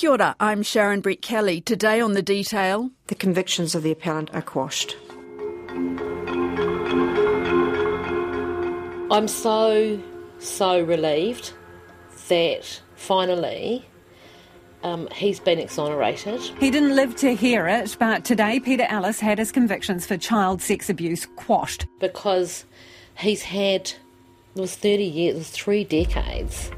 Kia ora, I'm Sharon Brettkelly. Today on The Detail. The convictions of the appellant are quashed. I'm so, so relieved that finally um, he's been exonerated. He didn't live to hear it, but today Peter Ellis had his convictions for child sex abuse quashed. Because he's had, it was 30 years, it was three decades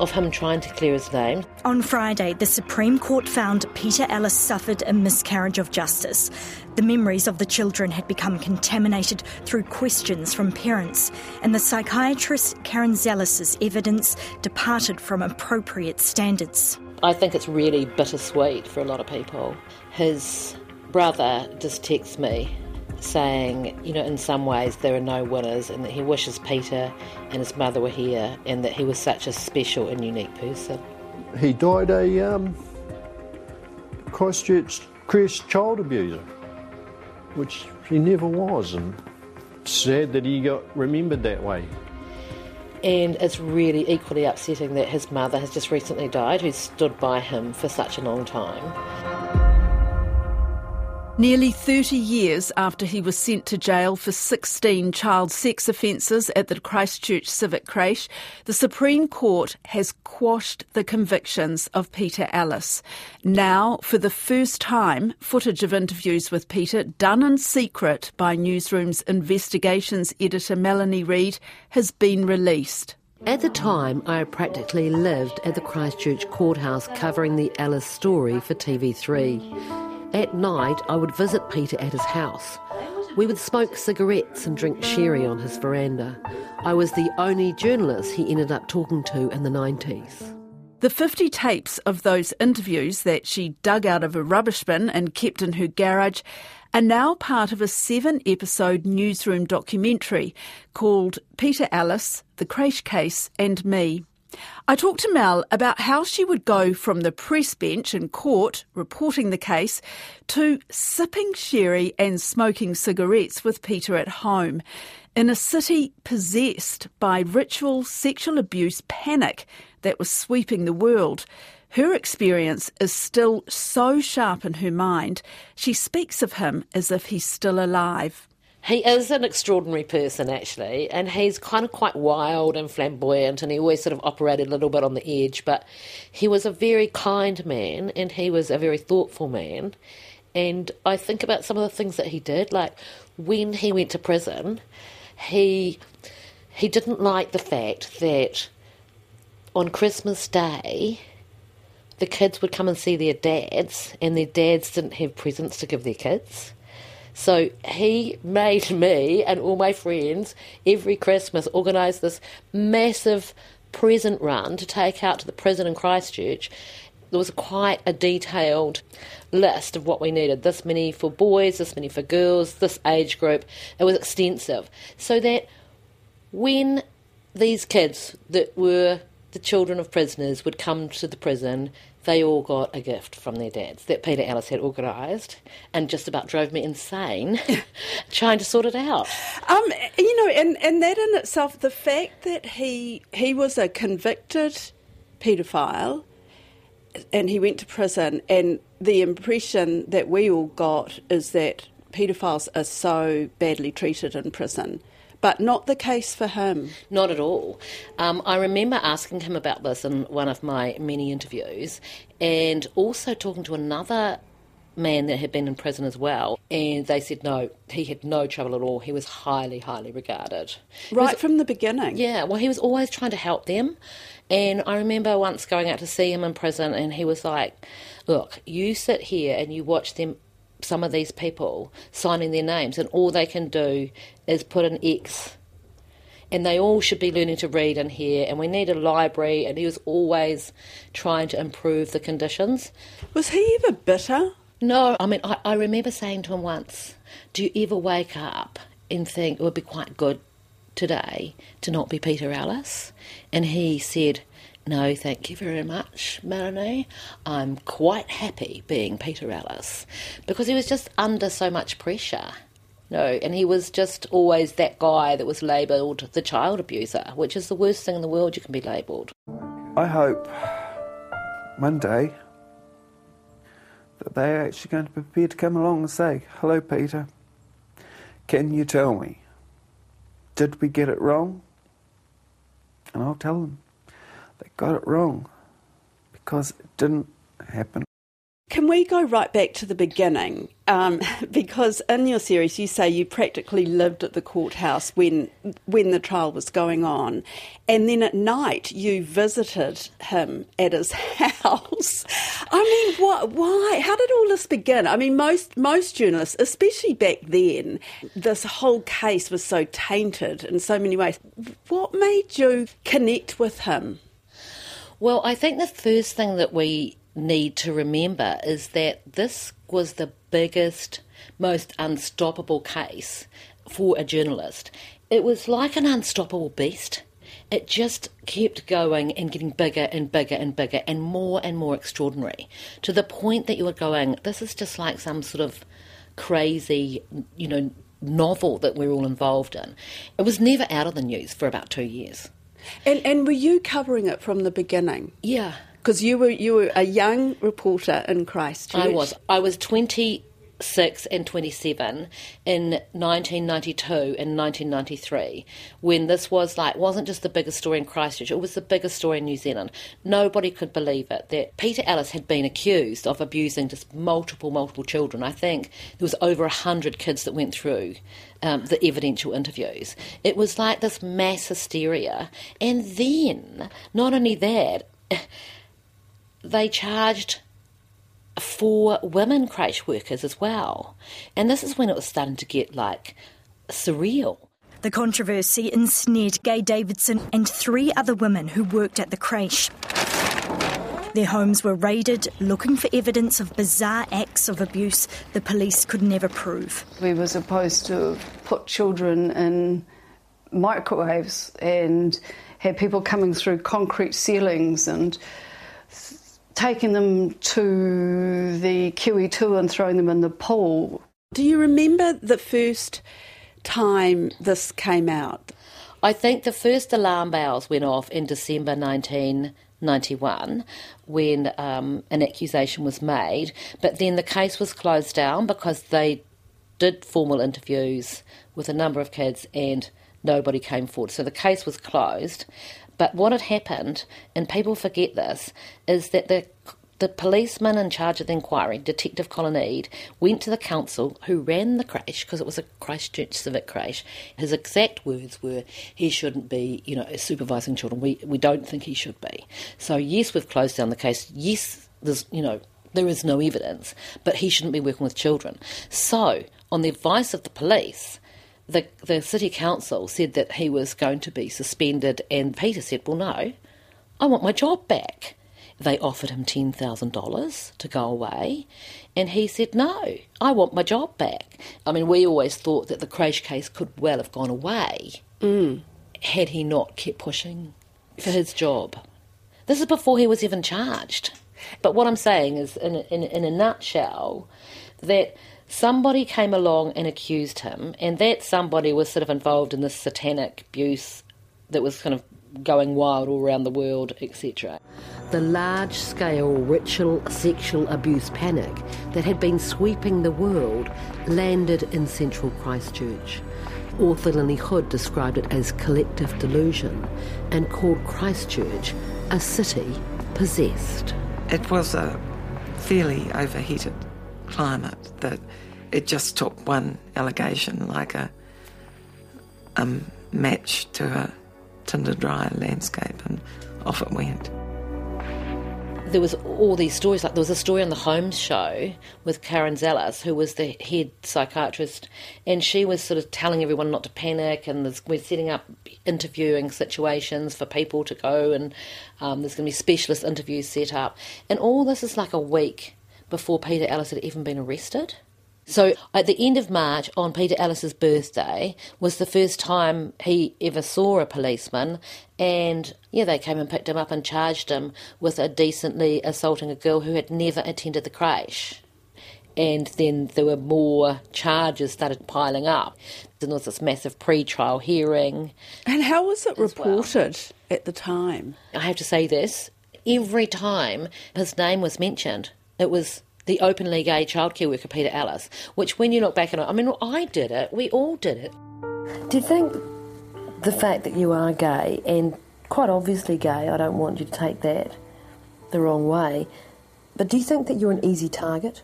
of him trying to clear his name. On Friday, the Supreme Court found Peter Ellis suffered a miscarriage of justice. The memories of the children had become contaminated through questions from parents, and the psychiatrist Karen Zelas's evidence departed from appropriate standards. I think it's really bittersweet for a lot of people. His brother just texts me saying, you know, in some ways there are no winners, and that he wishes Peter and his mother were here, and that he was such a special and unique person. He died a um, Christchurch Christ child abuser, which he never was, and sad that he got remembered that way. And it's really equally upsetting that his mother has just recently died, who stood by him for such a long time. Nearly 30 years after he was sent to jail for 16 child sex offences at the Christchurch Civic Creche, the Supreme Court has quashed the convictions of Peter Ellis. Now, for the first time, footage of interviews with Peter, done in secret by Newsroom's investigations editor Melanie Reid, has been released. At the time, I practically lived at the Christchurch courthouse covering the Ellis story for TV3. At night, I would visit Peter at his house. We would smoke cigarettes and drink sherry on his veranda. I was the only journalist he ended up talking to in the 90s. The 50 tapes of those interviews that she dug out of a rubbish bin and kept in her garage are now part of a seven episode newsroom documentary called Peter Ellis, The Creche Case, and Me. I talked to Mel about how she would go from the press bench in court reporting the case to sipping sherry and smoking cigarettes with Peter at home in a city possessed by ritual sexual abuse panic that was sweeping the world. Her experience is still so sharp in her mind, she speaks of him as if he's still alive. He is an extraordinary person, actually, and he's kind of quite wild and flamboyant, and he always sort of operated a little bit on the edge. But he was a very kind man, and he was a very thoughtful man. And I think about some of the things that he did, like when he went to prison, he he didn't like the fact that on Christmas Day the kids would come and see their dads, and their dads didn't have presents to give their kids. So he made me and all my friends every Christmas organise this massive present run to take out to the prison in Christchurch. There was quite a detailed list of what we needed this many for boys, this many for girls, this age group. It was extensive. So that when these kids that were the children of prisoners would come to the prison, they all got a gift from their dads that Peter Ellis had organised and just about drove me insane trying to sort it out. Um, you know, and, and that in itself, the fact that he he was a convicted paedophile and he went to prison and the impression that we all got is that paedophiles are so badly treated in prison but not the case for him. Not at all. Um, I remember asking him about this in one of my many interviews, and also talking to another man that had been in prison as well, and they said no, he had no trouble at all. He was highly, highly regarded. Right was, from the beginning. Yeah, well, he was always trying to help them. And I remember once going out to see him in prison, and he was like, Look, you sit here and you watch them some of these people signing their names, and all they can do is put an X. And they all should be learning to read and hear, and we need a library. And he was always trying to improve the conditions. Was he ever bitter? No, I mean, I, I remember saying to him once, Do you ever wake up and think it would be quite good today to not be Peter Ellis? And he said, no, thank you very much, Melanie. I'm quite happy being Peter Ellis because he was just under so much pressure. No, and he was just always that guy that was labelled the child abuser, which is the worst thing in the world you can be labelled. I hope one day that they're actually going to be prepared to come along and say, Hello, Peter, can you tell me, did we get it wrong? And I'll tell them, they got it wrong because it didn't happen. Can we go right back to the beginning? Um, because in your series, you say you practically lived at the courthouse when when the trial was going on, and then at night you visited him at his house. I mean, what? Why? How did all this begin? I mean, most most journalists, especially back then, this whole case was so tainted in so many ways. What made you connect with him? Well, I think the first thing that we need to remember is that this was the biggest, most unstoppable case for a journalist. It was like an unstoppable beast. It just kept going and getting bigger and bigger and bigger and more and more extraordinary to the point that you were going, this is just like some sort of crazy, you know, novel that we're all involved in. It was never out of the news for about two years. And and were you covering it from the beginning? Yeah, Because you were you were a young reporter in Christchurch. I was. I was 26 and 27 in 1992 and 1993 when this was like wasn't just the biggest story in Christchurch, it was the biggest story in New Zealand. Nobody could believe it that Peter Ellis had been accused of abusing just multiple, multiple children. I think there was over 100 kids that went through um, the evidential interviews. It was like this mass hysteria. And then, not only that, they charged four women creche workers as well. And this is when it was starting to get like surreal. The controversy ensnared Gaye Davidson and three other women who worked at the creche. Their homes were raided, looking for evidence of bizarre acts of abuse the police could never prove. We were supposed to put children in microwaves and had people coming through concrete ceilings and taking them to the QE2 and throwing them in the pool. Do you remember the first time this came out? I think the first alarm bells went off in December 1991 when um, an accusation was made, but then the case was closed down because they did formal interviews with a number of kids and nobody came forward. So the case was closed. But what had happened, and people forget this, is that the the policeman in charge of the inquiry, Detective Colin Eade, went to the council who ran the creche because it was a Christchurch civic creche. His exact words were, "He shouldn't be, you know, supervising children. We we don't think he should be." So yes, we've closed down the case. Yes, there's you know there is no evidence, but he shouldn't be working with children. So on the advice of the police, the the city council said that he was going to be suspended, and Peter said, "Well, no, I want my job back." They offered him ten thousand dollars to go away, and he said, "No, I want my job back." I mean, we always thought that the creche case could well have gone away mm. had he not kept pushing for his job. This is before he was even charged. But what I'm saying is, in, in, in a nutshell, that somebody came along and accused him, and that somebody was sort of involved in this satanic abuse that was kind of going wild all around the world, etc. The large scale ritual sexual abuse panic that had been sweeping the world landed in central Christchurch. Author Lynley Hood described it as collective delusion and called Christchurch a city possessed. It was a fairly overheated climate that it just took one allegation like a, match to a tinder dry landscape and off it went. there was all these stories. Like there was a story on the Holmes show with Karen Zelas, who was the head psychiatrist, and she was sort of telling everyone not to panic, and we're setting up interviewing situations for people to go, and um, there's going to be specialist interviews set up, and all this is like a week before Peter Ellis had even been arrested. So at the end of March, on Peter Ellis's birthday, was the first time he ever saw a policeman, and yeah, they came and picked him up and charged him with indecently assaulting a girl who had never attended the creche. And then there were more charges started piling up. Then there was this massive pre-trial hearing. And how was it As well. reported at the time? I have to say this: every time his name was mentioned, it was the openly gay childcare worker Peter Ellis, which when you look back on it, I mean, I did it, we all did it. Do you think the fact that you are gay, and quite obviously gay, I don't want you to take that the wrong way, but do you think that you're an easy target?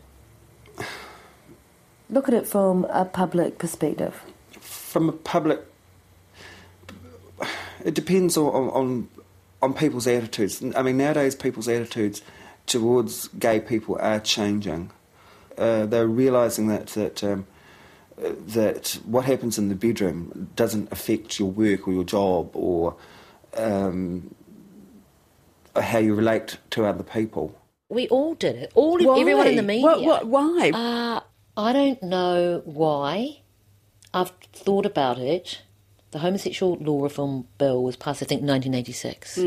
Look at it from a public perspective. From a public, it depends on on, on people's attitudes. I mean, nowadays people's attitudes towards gay people are changing. Uh, they're realizing that that um, that what happens in the bedroom doesn't affect your work or your job or um, how you relate to other people. We all did it. All Why? everyone in the media. What, what, why? Uh, I don't know why. I've thought about it. The homosexual law reform bill was passed, I think, 1986.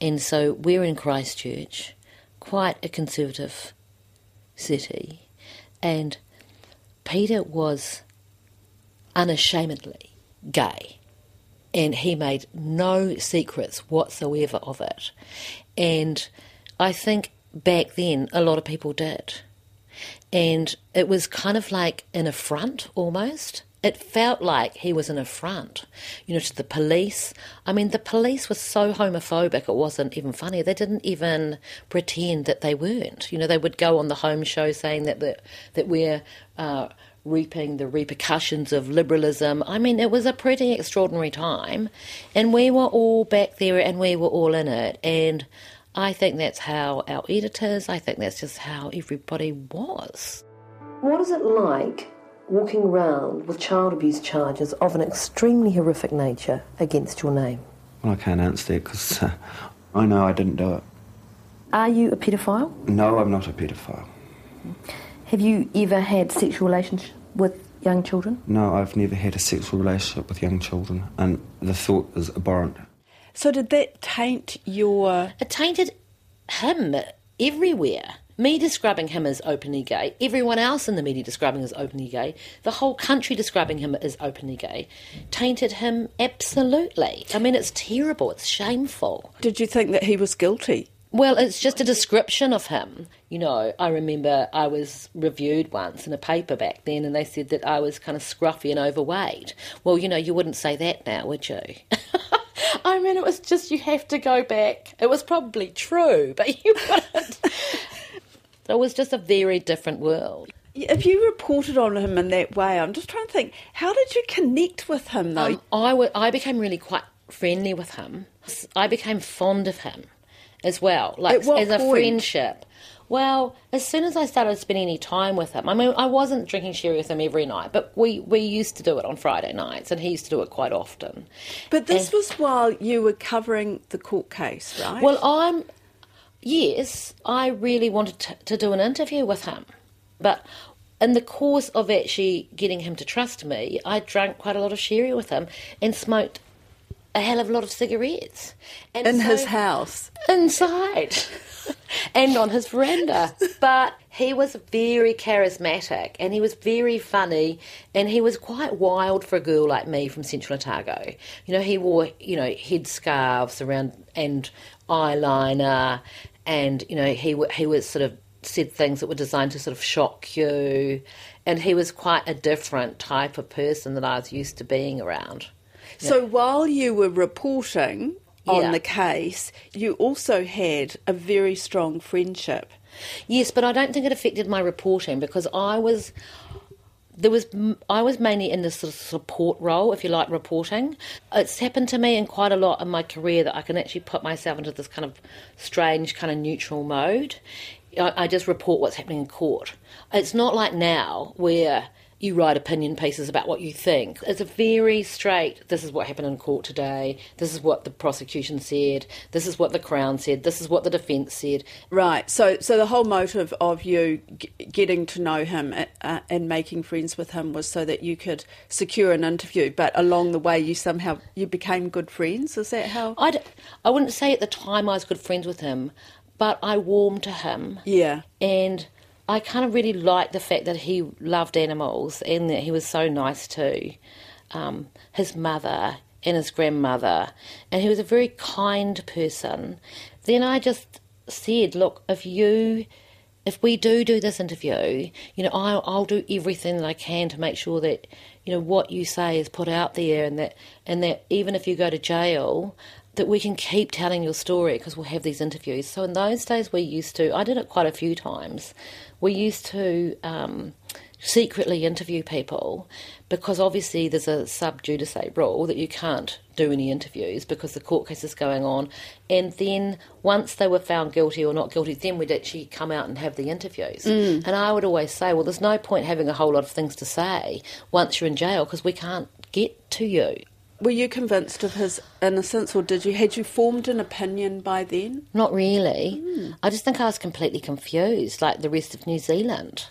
And so we're in Christchurch, quite a conservative city. And Peter was unashamedly gay. And he made no secrets whatsoever of it. And I think back then a lot of people did. And it was kind of like an affront almost. It felt like he was an affront, you know, to the police. I mean, the police were so homophobic, it wasn't even funny. They didn't even pretend that they weren't. You know, they would go on the Holmes show saying that the, that we're uh, reaping the repercussions of liberalism. I mean, it was a pretty extraordinary time, and we were all back there, and we were all in it. And I think that's how our editors. I think that's just how everybody was. What is it like walking around with child abuse charges of an extremely horrific nature against your name? Well, I can't answer that because uh, I know I didn't do it. Are you a paedophile? No, I'm not a paedophile. Have you ever had sexual relations with young children? No, I've never had a sexual relationship with young children, and the thought is abhorrent. so did that taint your... It tainted him everywhere. Me describing him as openly gay, everyone else in the media describing him as openly gay, the whole country describing him as openly gay, tainted him absolutely. I mean, it's terrible, it's shameful. Did you think that he was guilty? Well, it's just a description of him. You know, I remember I was reviewed once in a paper back then, and they said that I was kind of scruffy and overweight. Well, you know, you wouldn't say that now, would you? I mean, it was just you have to go back. It was probably true, but you wouldn't. It was just a very different world. If you reported on him in that way, I'm just trying to think, how did you connect with him though? Um, I, w- I became really quite friendly with him. I became fond of him as well, like as a friendship. Well, as soon as I started spending any time with him, I mean, I wasn't drinking sherry with him every night, but we, we used to do it on Friday nights, and he used to do it quite often. but this and- was while you were covering the court case, right? Well, I'm. Yes, I really wanted to, to do an interview with him. But in the course of actually getting him to trust me, I drank quite a lot of sherry with him and smoked a hell of a lot of cigarettes. And in his house. inside and on his veranda. But he was very charismatic and he was very funny and he was quite wild for a girl like me from Central Otago. You know, he wore, you know, head scarves around and eyeliner and, you know, he, he was sort of said things that were designed to sort of shock you. And he was quite a different type of person that I was used to being around. So while you were reporting on Yeah. the case, you also had a very strong friendship. Yes, but I don't think it affected my reporting because I was there was I was mainly in this sort of support role, if you like, reporting. It's happened to me in quite a lot in my career that I can actually put myself into this kind of strange, kind of neutral mode. I, I just report what's happening in court. It's not like now where you write opinion pieces about what you think. It's a very straight, this is what happened in court today, this is what the prosecution said, this is what the Crown said, this is what the defence said. Right. So, so the whole motive of you g- getting to know him uh, and making friends with him was so that you could secure an interview. But along the way, you somehow you became good friends. Is that how? I, I wouldn't say at the time I was good friends with him, but I warmed to him. Yeah. And I kind of really liked the fact that he loved animals and that he was so nice to um, his mother and his grandmother. And he was a very kind person. Then I just said, look, if you if we do do this interview, you know, I'll, I'll do everything that I can to make sure that, you know, what you say is put out there and that, and that even if you go to jail, that we can keep telling your story because we'll have these interviews. So in those days, we used to, I did it quite a few times, we used to um, secretly interview people because obviously there's a sub judice rule that you can't do any interviews because the court case is going on. And then once they were found guilty or not guilty, then we'd actually come out and have the interviews. Mm. And I would always say, well, there's no point having a whole lot of things to say once you're in jail because we can't get to you. Were you convinced of his innocence, or did you had you formed an opinion by then? Not really. I just think I was completely confused, like the rest of New Zealand.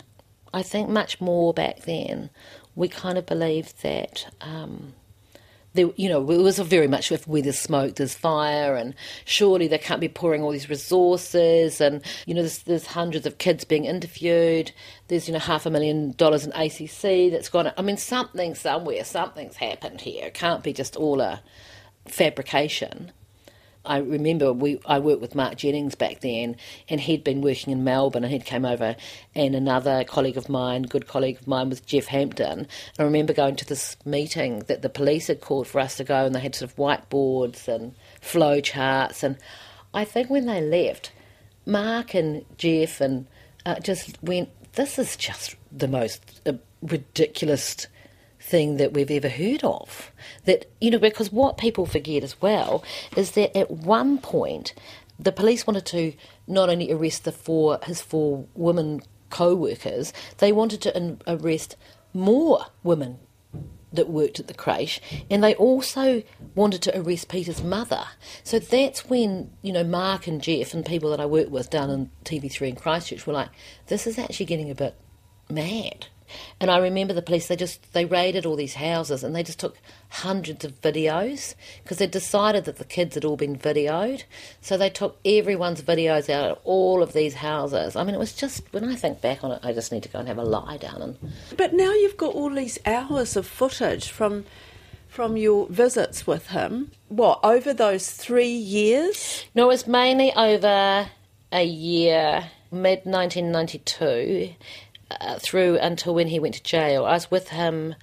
I think much more back then. We kind of believed that, um, there, you know, it was very much if where there's smoke, there's fire, and surely they can't be pouring all these resources, and you know, there's, there's hundreds of kids being interviewed. There's you know half a million dollars in ACC that's gone. I mean, something somewhere, something's happened here. It can't be just all a fabrication. I remember we I worked with Mark Jennings back then, and he'd been working in Melbourne, and he'd came over, and another colleague of mine, good colleague of mine, was Jeff Hampton. I remember going to this meeting that the police had called for us to go, and they had sort of whiteboards and flow charts, and I think when they left, Mark and Jeff and uh, just went, "This is just the most uh, ridiculous." Thing that we've ever heard of. That, you know, because what people forget as well is that at one point the police wanted to not only arrest the four his four women co-workers, they wanted to in- arrest more women that worked at the creche, and they also wanted to arrest Peter's mother. So that's when you know Mark and Jeff and people that I worked with down in TV3 in Christchurch were like, "This is actually getting a bit mad." And I remember the police, they just, they raided all these houses and they just took hundreds of videos because they decided that the kids had all been videoed. So they took everyone's videos out of all of these houses. I mean, it was just, when I think back on it, I just need to go and have a lie down and But now you've got all these hours of footage from from your visits with him. What over those three years? No, it was mainly over a year, mid 1992, uh, through until when he went to jail. I was with him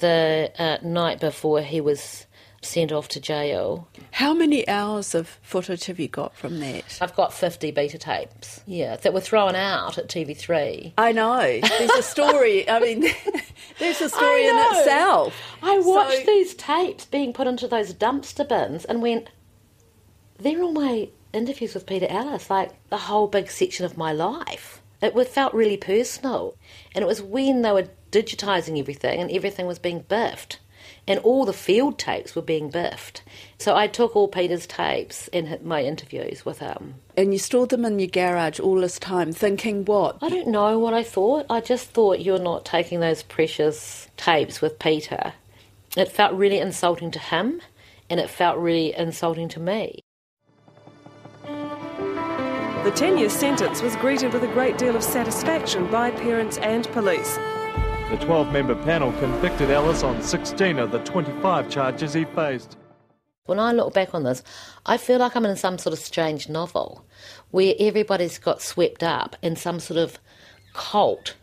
the uh, night before he was sent off to jail. How many hours of footage have you got from that? I've got 50 beta tapes, yeah, that were thrown out at TV3. I know. There's a story. I mean, there's a story in itself. I watched So- these tapes being put into those dumpster bins and went, they're all my interviews with Peter Ellis, like the whole big section of my life. It felt really personal. And it was when they were digitising everything and everything was being biffed. And all the field tapes were being biffed. So I took all Peter's tapes and my interviews with him. And you stored them in your garage all this time, thinking what? I don't know what I thought. I just thought you're not taking those precious tapes with Peter. It felt really insulting to him, and it felt really insulting to me. The 10 year sentence was greeted with a great deal of satisfaction by parents and police. The 12 member panel convicted Ellis on 16 of the 25 charges he faced. When I look back on this, I feel like I'm in some sort of strange novel where everybody's got swept up in some sort of cult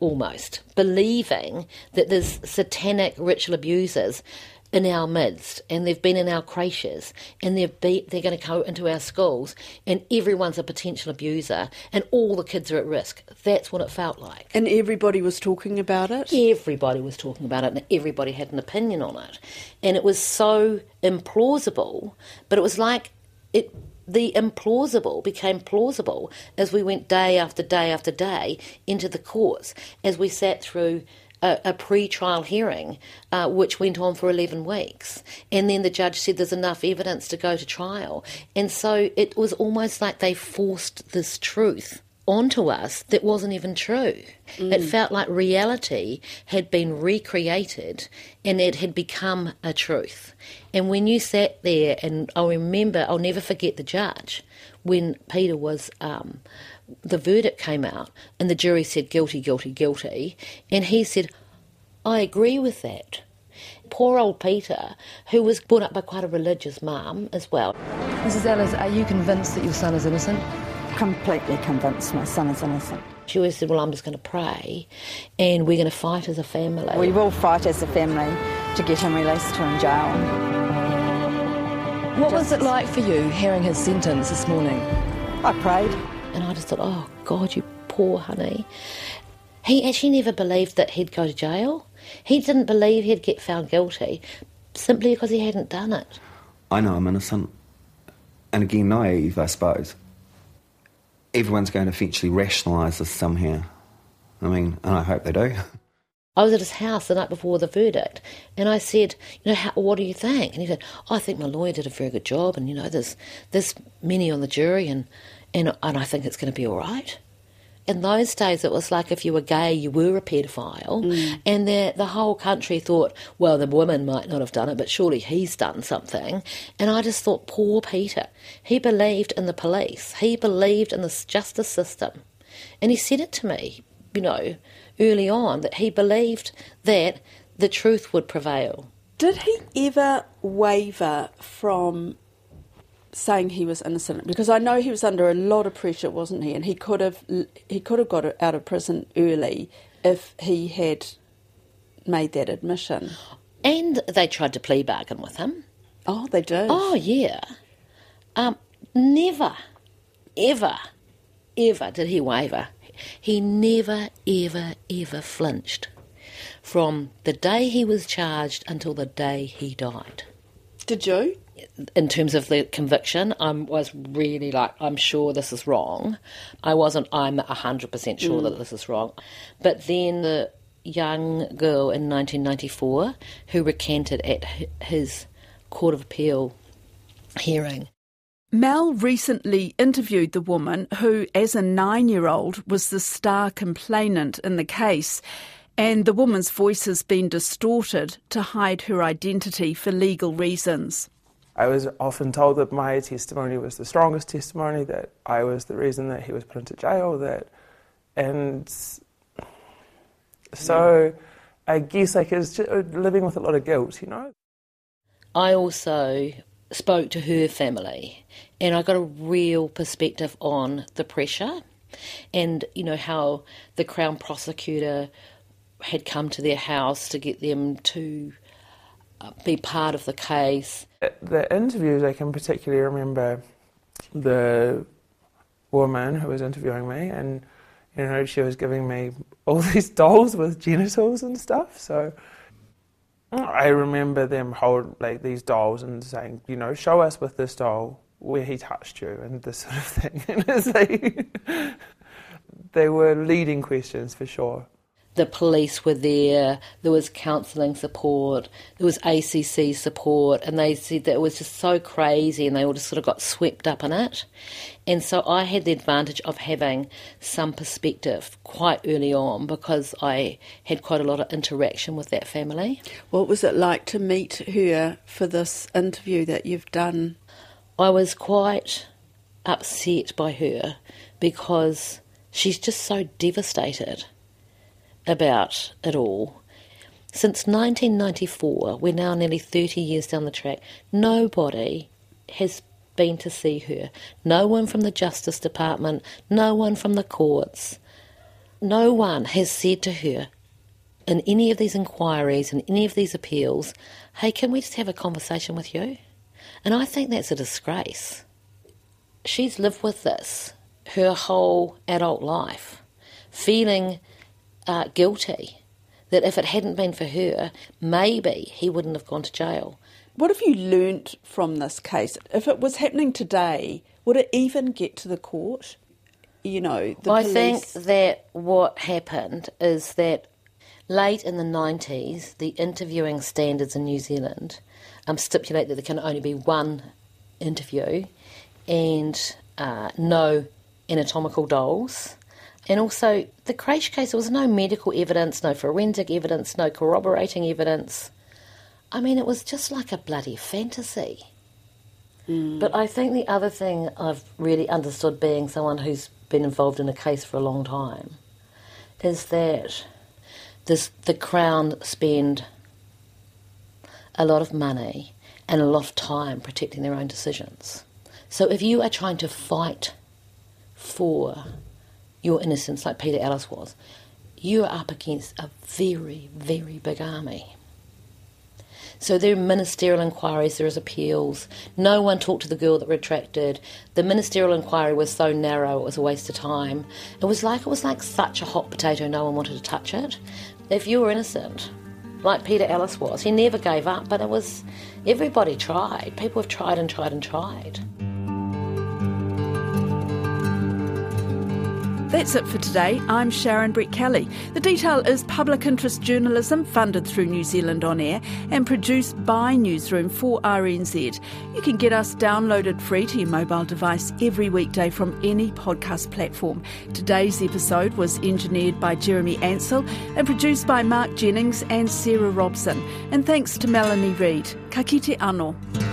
almost, believing that there's satanic ritual abusers in our midst and they've been in our creches and they've be, they're going to go into our schools and everyone's a potential abuser and all the kids are at risk. That's what it felt like. And everybody was talking about it? Everybody was talking about it and everybody had an opinion on it. And it was so implausible, but it was like it the implausible became plausible as we went day after day after day into the courts, as we sat through a, a pre-trial hearing, uh, which went on for 11 weeks. And then the judge said there's enough evidence to go to trial. And so it was almost like they forced this truth onto us that wasn't even true. It felt like reality had been recreated and it had become a truth. And when you sat there, and I'll remember, I'll never forget the judge when Peter was. Um, the verdict came out and the jury said guilty, guilty, guilty, and he said, I agree with that. Poor old Peter, who was brought up by quite a religious mum as well. Mrs. Ellis, are you convinced that your son is innocent? completely convinced my son is innocent. She always said, Well, I'm just going to pray and we're going to fight as a family. We will fight as a family to get him released from jail. What was it like for you hearing his sentence this morning? I prayed. And I just thought, Oh, God, you poor honey. He actually never believed that he'd go to jail. He didn't believe he'd get found guilty simply because he hadn't done it. I know I'm innocent. And again, naive, I suppose. Everyone's going to eventually rationalise this somehow. I mean, and I hope they do. I was at his house the night before the verdict, and I said, "You know, how, what do you think?" And he said, oh, "I think my lawyer did a very good job, and you know, there's there's many on the jury, and and and I think it's going to be all right." in those days it was like if you were gay you were a paedophile mm. and the, the whole country thought well the woman might not have done it but surely he's done something. And i just thought poor peter. He believed in the police. He believed in the justice system. And he said it to me you know early on that he believed that the truth would prevail. Did he ever waver from saying he was innocent because I know he was under a lot of pressure, wasn't he? And he could have he could have got out of prison early if he had made that admission. And they tried to plea bargain with him. Oh, they did. Oh, yeah. Um, never, ever, ever did he waver. He never, ever, ever flinched from the day he was charged until the day he died. Did you? In terms of the conviction, I was really like, I'm sure this is wrong. I wasn't, I'm 100% sure mm. that this is wrong. But then the young girl in 1994 who recanted at his Court of Appeal hearing. Mel recently interviewed the woman who, as a nine year old, was the star complainant in the case, and the woman's voice has been distorted to hide her identity for legal reasons. I was often told that my testimony was the strongest testimony, that I was the reason that he was put into jail, that, and so I guess like it's living with a lot of guilt, you know. I also spoke to her family, and I got a real perspective on the pressure, and you know how the Crown prosecutor had come to their house to get them to be part of the case. The interviews, I can particularly remember the woman who was interviewing me, and you know she was giving me all these dolls with genitals and stuff. So I remember them hold like these dolls and saying, you know, show us with this doll where he touched you and this sort of thing. And it's like they were leading questions for sure the police were there, there was counselling support, there was ACC support, and they said that it was just so crazy and they all just sort of got swept up in it. And so I had the advantage of having some perspective quite early on because I had quite a lot of interaction with that family. What was it like to meet her for this interview that you've done? I was quite upset by her because she's just so devastated about it all. Since 1994, we're now nearly 30 years down the track, nobody has been to see her. No one from the Justice Department, no one from the courts. No one has said to her in any of these inquiries and any of these appeals, hey, can we just have a conversation with you? And I think that's a disgrace. She's lived with this her whole adult life, feeling uh, guilty. That if it hadn't been for her, maybe he wouldn't have gone to jail. What have you learnt from this case? If it was happening today, would it even get to the court? You know, I police... think that what happened is that late in the 90s, the interviewing standards in New Zealand um, stipulate that there can only be one interview and uh, no anatomical dolls. And also, the Creche case, there was no medical evidence, no forensic evidence, no corroborating evidence. I mean, it was just like a bloody fantasy. Mm. But I think the other thing I've really understood being someone who's been involved in a case for a long time is that this, the Crown spend a lot of money and a lot of time protecting their own decisions. So if you are trying to fight for your innocence, like Peter Ellis was, you are up against a very, very big army. So there are ministerial inquiries, there is appeals. No one talked to the girl that retracted. The ministerial inquiry was so narrow it was a waste of time. It was like it was like such a hot potato, no one wanted to touch it. If you were innocent, like Peter Ellis was, he never gave up, but it was everybody tried. People have tried and tried and tried. That's it for today. I'm Sharon Brettkelly. The detail is public interest journalism funded through New Zealand On Air and produced by Newsroom for RNZ. You can get us downloaded free to your mobile device every weekday from any podcast platform. Today's episode was engineered by Jeremy Ansell and produced by Mark Jennings and Sarah Robson. And thanks to Melanie Reid. Ka kite anō.